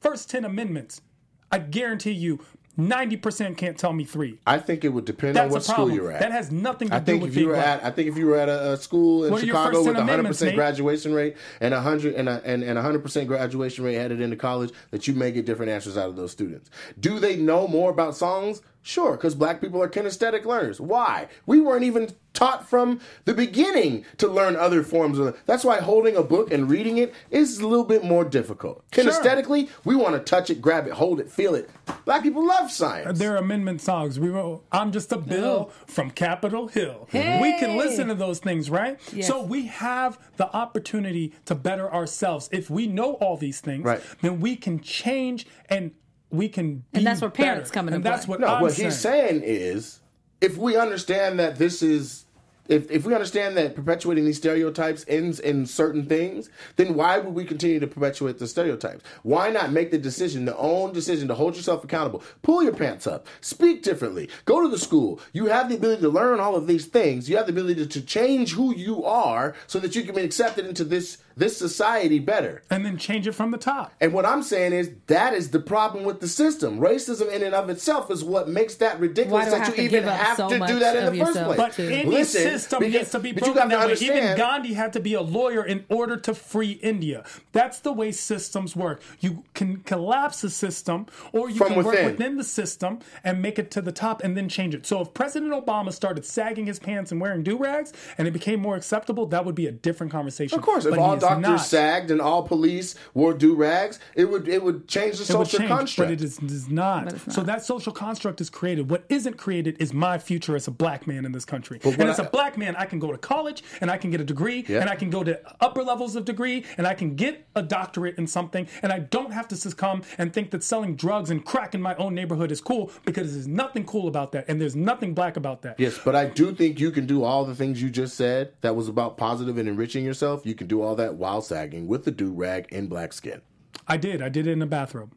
first ten amendments? I guarantee you, ninety percent can't tell me three. I think it would depend on That's what a school you're at. That has nothing to do with. I do think with if you were at, I think if you were at a, a school in What Chicago with a 100% graduation rate and a hundred and a and, and a hundred percent graduation rate headed into college, that you may get different answers out of those students. Do they know more about songs? Sure, because black people are kinesthetic learners. Why? We weren't even taught from the beginning to learn other forms of. That's why holding a book and reading it is a little bit more difficult. Kinesthetically, we want to touch it, grab it, hold it, feel it. Black people love science. Uh, there are amendment songs. We wrote, I'm just a bill from Capitol Hill. We can listen to those things, right? Yes. So we have the opportunity to better ourselves. If we know all these things, Right. then we can change and we can be And that's where parents better. come in And that's play. what No, I'm what saying. he's saying is, if we understand that this is, if if we understand that perpetuating these stereotypes ends in certain things, then why would we continue to perpetuate the stereotypes? Why not make the decision, the own decision, to hold yourself accountable? Pull your pants up, speak differently, go to the school. You have the ability to learn all of these things. You have the ability to, to change who you are so that you can be accepted into this this society better. and then change it from the top. And what I'm saying is that is the problem with the system. Racism in and of itself is what makes that Why ridiculous do I that have you even have so to do that in the first place. But to- any Listen, system because- needs to be broken got that way. Even Gandhi had to be a lawyer in order to free India. That's the way systems work. You can collapse a system, or you From can work within. within the system and make it to the top, and then change it. So if President Obama started sagging his pants and wearing do rags, and it became more acceptable, that would be a different conversation. Of course, if But all he is doctors not. sagged and all police wore do rags, it would it would change the It social change, construct. but it is, it is not. But it's So that social construct is created. What isn't created is my future as a black man in this country. what And as a I- black man, I can go to college and I can get a degree Yeah. and I can go to upper levels of degree and I can get a doctorate in something and I don't have to succumb and think that selling drugs and crack in my own neighborhood is cool because there's nothing cool about that and there's nothing black about that. Yes, but I do think you can do all the things you just said that was about positive and enriching yourself. You can do all that while sagging with the do rag in black skin. I did. I did it in a bathrobe.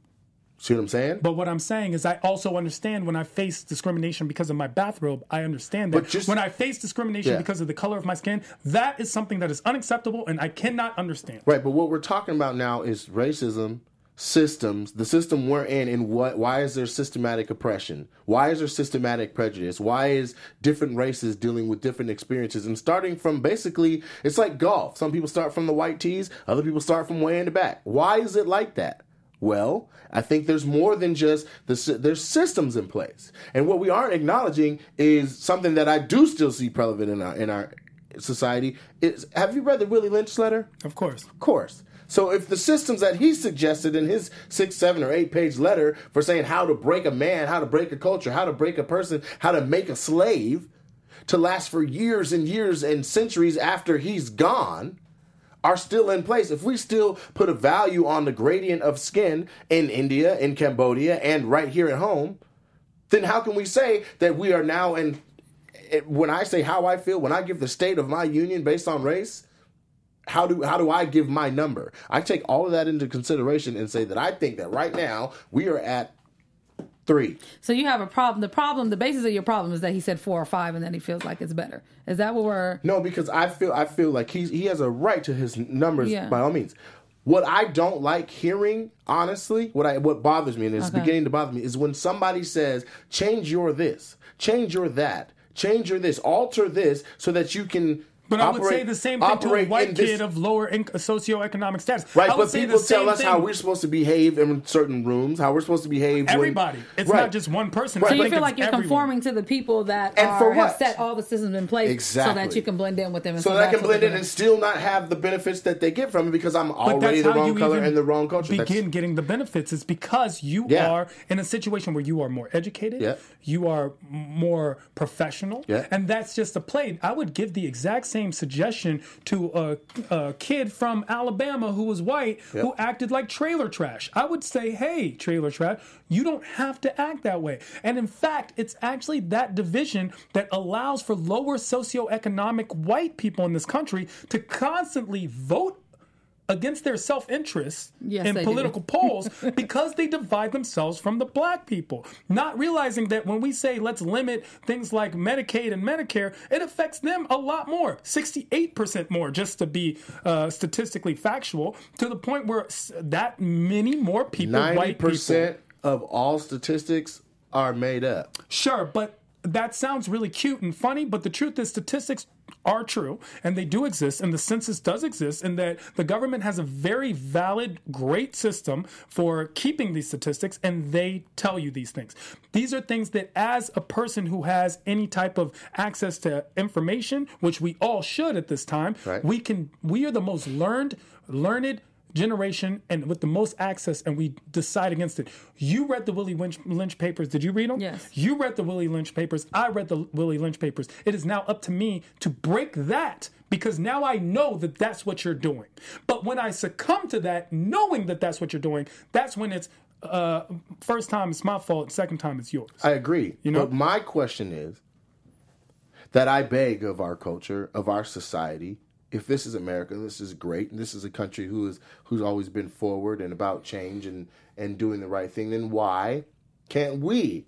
See what I'm saying? But what I'm saying is, I also understand when I face discrimination because of my bathrobe. I understand that But just- when I face discrimination Yeah. because of the color of my skin, that is something that is unacceptable, and I cannot understand. Right, but what we're talking about now is racism systems, the system we're in, and what why is there systematic oppression? Why is there systematic prejudice? Why is different races dealing with different experiences? And starting from basically, it's like golf. Some people start from the white tees, other people start from way in the back. Why is it like that? Well, I think there's more than just the there's systems in place, and what we aren't acknowledging is something that I do still see prevalent in our in our society. Is have you read the Willie Lynch letter? Of course. Of course. So if the systems that he suggested in his six, seven, or eight page letter for saying how to break a man, how to break a culture, how to break a person, how to make a slave to last for years and years and centuries after he's gone are still in place. If we still put a value on the gradient of skin in India, in Cambodia, and right here at home, then how can we say that we are now in when I say how I feel, when I give the state of my union based on race, how do how do I give my number? I take all of that into consideration and say that I think that right now we are at three. So you have a problem. The problem, the basis of your problem is that he said four or five, and then he feels like it's better. Is that what we're? No, because I feel I feel like he's he has a right to his numbers Yeah. by all means. What I don't like hearing, honestly, what I what bothers me and it's Okay. beginning to bother me is when somebody says, "Change your this, change your that, change your this, alter this, so that you can." But I would say the same thing to a white in this- kid of lower inc- socioeconomic status. Right, I would but say people the tell same us how we're supposed to behave in certain rooms, how we're supposed to behave. when- Everybody. It's Right. not just one person. Right, So you feel like you're everyone. conforming to the people that And are, for have what? set all the systems in place, exactly. so that you can blend in with them. And so that I can blend in and still not have the benefits that they get from it because I'm already the wrong color and the wrong culture. Begin That's- getting the benefits is because you Yeah. are in a situation where you are more educated, Yeah. you are more professional, Yeah. and that's just a play. I would give the exact same suggestion to a, a kid from Alabama who was white who acted like trailer trash. I would say, hey, trailer trash, you don't have to act that way. And in fact, it's actually that division that allows for lower socioeconomic white people in this country to constantly vote against their self-interest Yes, in they do. political polls because they divide themselves from the black people not realizing that when we say let's limit things like medicaid and medicare it affects them a lot more 68% more just to be uh, statistically factual to the point where that many more people Ninety white people percent of all statistics are made up. Sure, but that sounds really cute and funny, but the truth is statistics are true and they do exist and the census does exist and that the government has a very valid great system for keeping these statistics and they tell you these things these are things that as a person who has any type of access to information which we all should at this time Right. we can we are the most learned learned generation and with the most access and we decide against it you read the willie lynch, lynch papers did you read them Yes. you read the Willie Lynch papers. I read the Willie Lynch papers. It is now up to me to break that because now I know that that's what you're doing. But when I succumb to that, knowing that that's what you're doing, that's when it's uh, first time it's my fault, second time it's yours. I agree. You know? But my question is that I beg of our culture, of our society, if this is America, this is great, and this is a country who is who's always been forward and about change and and doing the right thing, then why can't we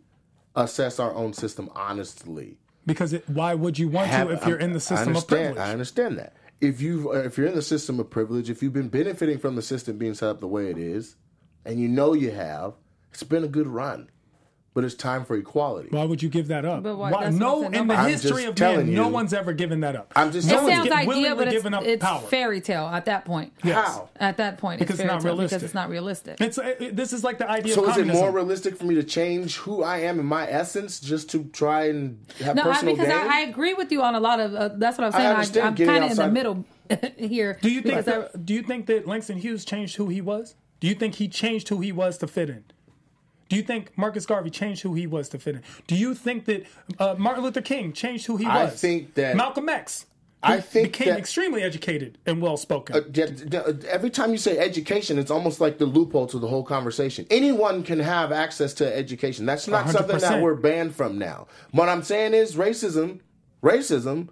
assess our own system honestly? because it, why would you want Have- to if you're in the system of privilege? I understand that. If you if you're in the system of privilege, if you've been benefiting from the system being set up the way it is, and you know you have, it's been a good run. But it's time for equality. Why would you give that up? But why- Why- no, in the I'm history of man, telling no one's ever given that up. I'm just It no one's sounds get- ideal, but up it's, it's power. fairy tale at that point. How? At that point, Because it's fairy not tale realistic. Because it's not realistic. It's it, it- this is like the idea So of is it more realistic for me to change who I am in my essence just to try and have No, I, personal because? I, I agree with you on a lot of. Uh, that's what I'm saying. I understand am kind of in the middle here. Do you think that, do you think that Langston Hughes changed who he was? Do you think he changed who he was to fit in? Do you think Marcus Garvey changed who he was to fit in? Do you think that uh, Martin Luther King changed who he I was? I think that- Malcolm X. I think became that- extremely educated and well spoken. Uh, every time you say education, it's almost like the loophole to the whole conversation. Anyone can have access to education. That's not something that we're banned from now. What I'm saying is racism, racism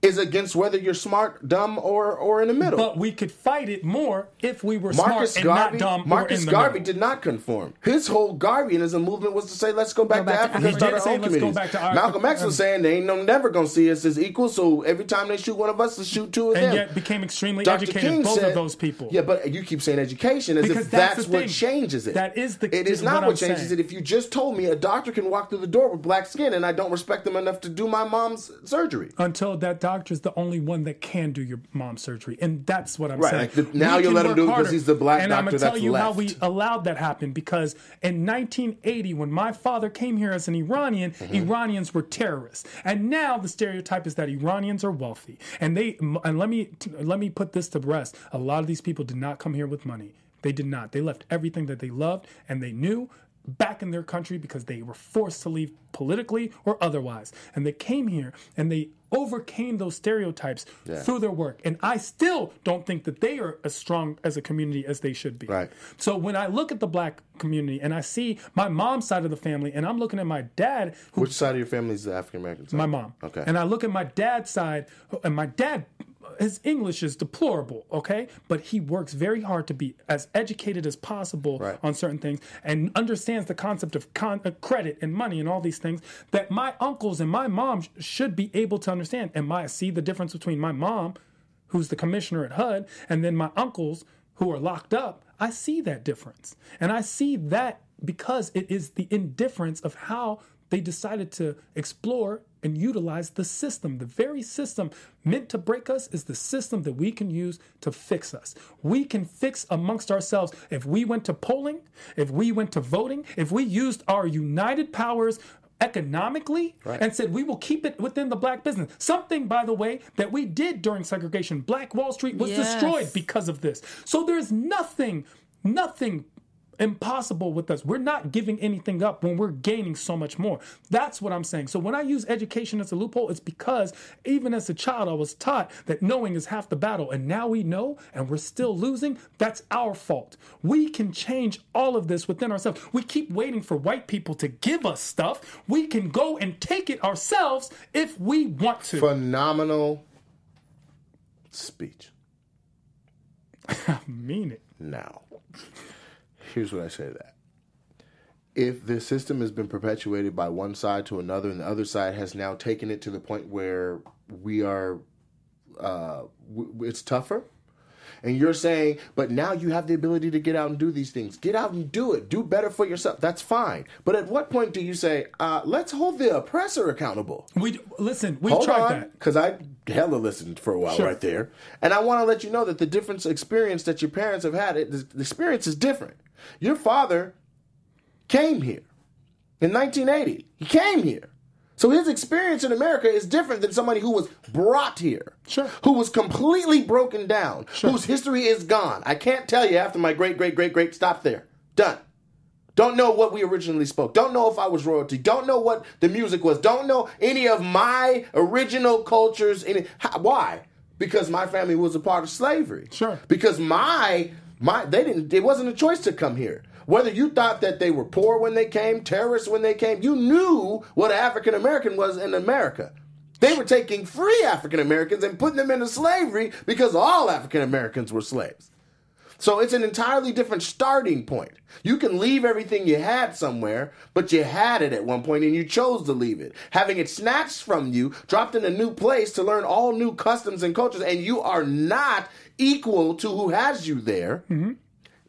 is against whether you're smart, dumb, or or in the middle. but we could fight it more if we were Marcus smart Garvey, and not dumb Marcus or in the Garvey middle. did not conform. His whole Garveyism movement was to say, "Let's go back, Go back to to Africa and Africa. start He our say, own "Let's go communities." back to our- Malcolm X um, was saying they ain't no never gonna see us as equals. So every time they shoot one of us, let's shoot two of and them. And yet became extremely Dr. educated. King both said, of those people. Yeah, but you keep saying education as Because if that's that's, what thing. changes it. That is the- It is is not what what, changes saying. it. If you just told me a doctor can walk through the door with black skin and I don't respect them enough to do my mom's surgery. until that doctor's the only one that can do your mom's surgery, and that's what I'm Right, saying. like the- now you let him do it because he's the black and I'm gonna tell you how we allowed that happen because in 1980, when my father came here as an Iranian, Mm-hmm. Iranians were terrorists, and now the stereotype is that Iranians are wealthy, and they and let me let me put this to rest. A lot of these people did not come here with money. They did not. They left everything that they loved and they knew back in their country because they were forced to leave politically or otherwise. And they came here and they overcame those stereotypes through their work. And I still don't think that they are as strong as a community as they should be. Right. So when I look at the black community and I see my mom's side of the family and I'm looking at my dad who Which side of your family is the African American side? my mom. Okay. And I look at my dad's side, and my dad his English is deplorable, okay? But he works very hard to be as educated as possible Right. on certain things and understands the concept of con- uh, credit and money and all these things that my uncles and my mom sh- should be able to understand. And my see the difference between my mom, who's the commissioner at HUD, and then my uncles who are locked up. I see that difference, and I see that because it is the indifference of how they decided to explore and utilize the system. The very system meant to break us is the system that we can use to fix us. We can fix amongst ourselves if we went to polling, if we went to voting, if we used our united powers economically and said we will keep it within the black business. Something, by the way, that we did during segregation. Black Wall Street was Yes. destroyed because of this. So there's nothing, nothing impossible with us. We're not giving anything up when we're gaining so much more. That's what I'm saying. So when I use education as a loophole, it's because even as a child, I was taught that knowing is half the battle. And now we know and we're still losing. That's our fault. We can change all of this within ourselves. We keep waiting for white people to give us stuff. We can go and take it ourselves if we want to. Phenomenal speech. I mean it. Now, here's what I say to that. If this system has been perpetuated by one side to another, and the other side has now taken it to the point where we are, uh, w- it's tougher. And you're saying, but now you have the ability to get out and do these things. Get out and do it. Do better for yourself. That's fine. But at what point do you say, uh, let's hold the oppressor accountable? We listen. We Hold tried on, that. because I hella listened for a while Sure. right there, and I want to let you know that the difference experience that your parents have had, it the, the experience is different. Your father came here in 1980. He came here, so his experience in America is different than somebody who was brought here, Sure. who was completely broken down, whose history is gone. I can't tell you after my great great great great stop there. Done. Don't know what we originally spoke. Don't know if I was royalty. Don't know what the music was. Don't know any of my original cultures. Any how, why? Because my family was a part of slavery. Sure. Because my my they didn't. It wasn't a choice to come here. Whether you thought that they were poor when they came, terrorists when they came, you knew what African American was in America. They were taking free African Americans and putting them into slavery because all African Americans were slaves. So it's an entirely different starting point. You can leave everything you had somewhere, but you had it at one point and you chose to leave it. Having it snatched from you, dropped in a new place to learn all new customs and cultures, and you are not equal to who has you there mm-hmm.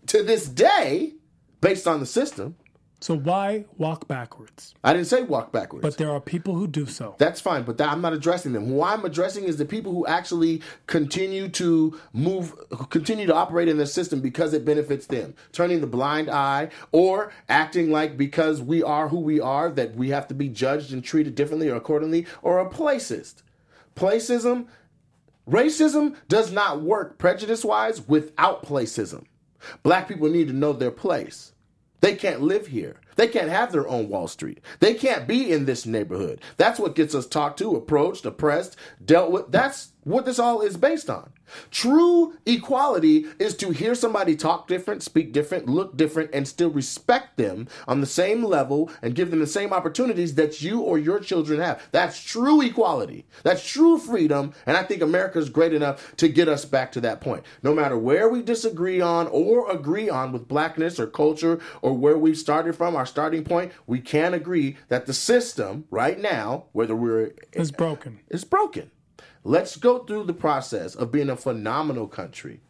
to this day, based on the system. So why walk backwards? I didn't say walk backwards. But there are people who do so. That's fine, but that, I'm not addressing them. Who I'm addressing is the people who actually continue to move, continue to operate in the system because it benefits them, turning the blind eye or acting like because we are who we are that we have to be judged and treated differently or accordingly, or a placist. Placism, racism does not work prejudice wise without placism. Black people need to know their place. They can't live here. They can't have their own Wall Street. They can't be in this neighborhood. That's what gets us talked to, approached, oppressed, dealt with. That's what this all is based on. True equality is to hear somebody talk different, speak different, look different, and still respect them on the same level and give them the same opportunities that you or your children have. That's true equality. That's true freedom. And I think America is great enough to get us back to that point. No matter where we disagree on or agree on with blackness or culture or where we've started from, our starting point, we can agree that the system right now, whether we're is broken. is broken. Let's go through the process of being a phenomenal country,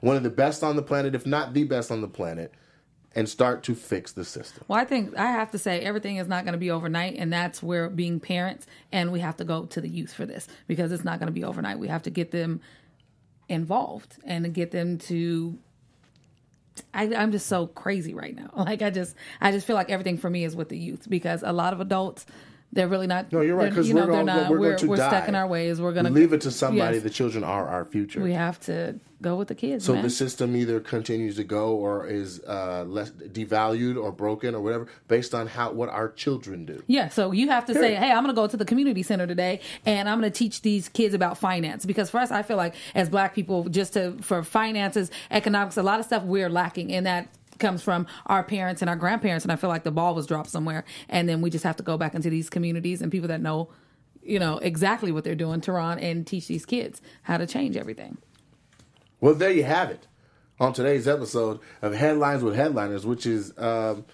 one of the best on the planet, if not the best on the planet, and start to fix the system. Well, I think I have to say everything is not going to be overnight, and that's where being parents and we have to go to the youth for this because it's not going to be overnight. We have to get them involved and get them to. I, I'm just so crazy right now. Like I just, I just feel like everything for me is with the youth because a lot of adults, they're really not. No, you're right because you we're, know, going, not. we're, We're, going to we're die. stuck in our ways. We're gonna leave it to somebody. Yes. The children are our future. we have to go with the kids. so man. the system either continues to go or is uh, less devalued or broken or whatever based on how what our children do. Yeah, so you have to say, hey, I'm going to go to the community center today and I'm going to teach these kids about finance because for us, I feel like as black people, just to for finances, economics, a lot of stuff we're lacking, in that comes from our parents and our grandparents. And I feel like the ball was dropped somewhere, and then we just have to go back into these communities and people that know. you know, exactly what they're doing, Tehran, and teach these kids how to change everything. Well, there you have it on today's episode of Headlines with Headliners, which is. Um,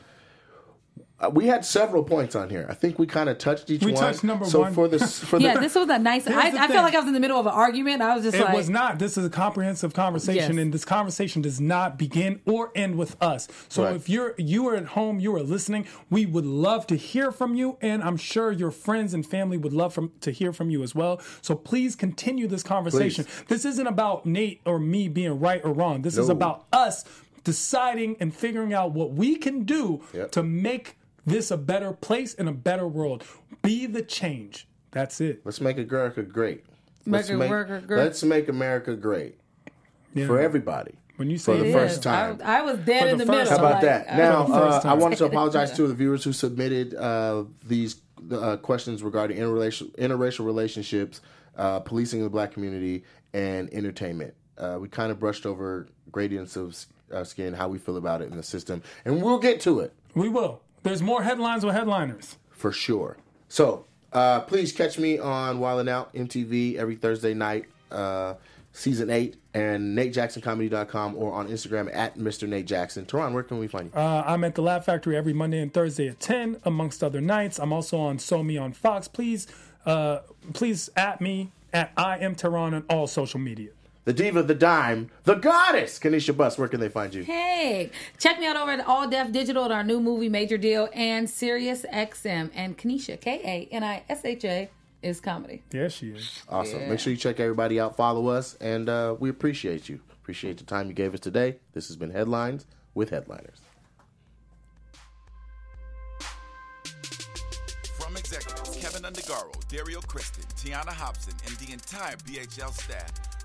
uh, we had several points on here. I think we kind of touched each We one. touched number so one. for this, for Yeah, the, this was a nice. I, the I thing. felt like I was in the middle of an argument. I was just It like, was not. This is a comprehensive conversation, Yes. and this conversation does not begin or end with us. So Right. if you're you are at home, you are listening, we would love to hear from you, and I'm sure your friends and family would love from, to hear from you as well. So please continue this conversation. This isn't about Nate or me being right or wrong. This is about us deciding and figuring out what we can do Yep. to make this a better place and a better world. Be the change. That's it. let's make America great. Make Let's make, America great. Let's make America great Yeah. for everybody. When you for say the It first is. time. I, I was dead For in the the, first middle. How about like, that? I- Now, For uh, I wanted to apologize to the viewers who submitted uh, these uh, questions regarding interracial, interracial relationships, uh, policing in the black community, and entertainment. Uh, we kind of brushed over gradients of uh, skin, how we feel about it in the system, and we'll get to it We will. There's more headlines with headliners. for sure. So uh, please catch me on Wildin' Out MTV every Thursday night, uh, season eight, and NateJacksonComedy.com or on Instagram at Mr. Nate Jackson. Tehran, where can we find you? Uh, I'm at the Laugh Factory every Monday and Thursday at 10, amongst other nights. I'm also on So Me on Fox. Please, uh, please at me at I am Tehran on all social media. The diva, the dime, the goddess, Kanisha Buss. Where can they find you? Hey, check me out over at All Def Digital at our new movie Major Deal and Sirius XM and Kanisha K A N I S H A is comedy. Yes, she is. Awesome. Yeah. Make sure you check everybody out, follow us, and uh, we appreciate you. Appreciate the time you gave us today. This has been Headlines with Headliners. From executives Kevin Undergaro, Dario Kristen, Tiana Hobson, and the entire BHL staff,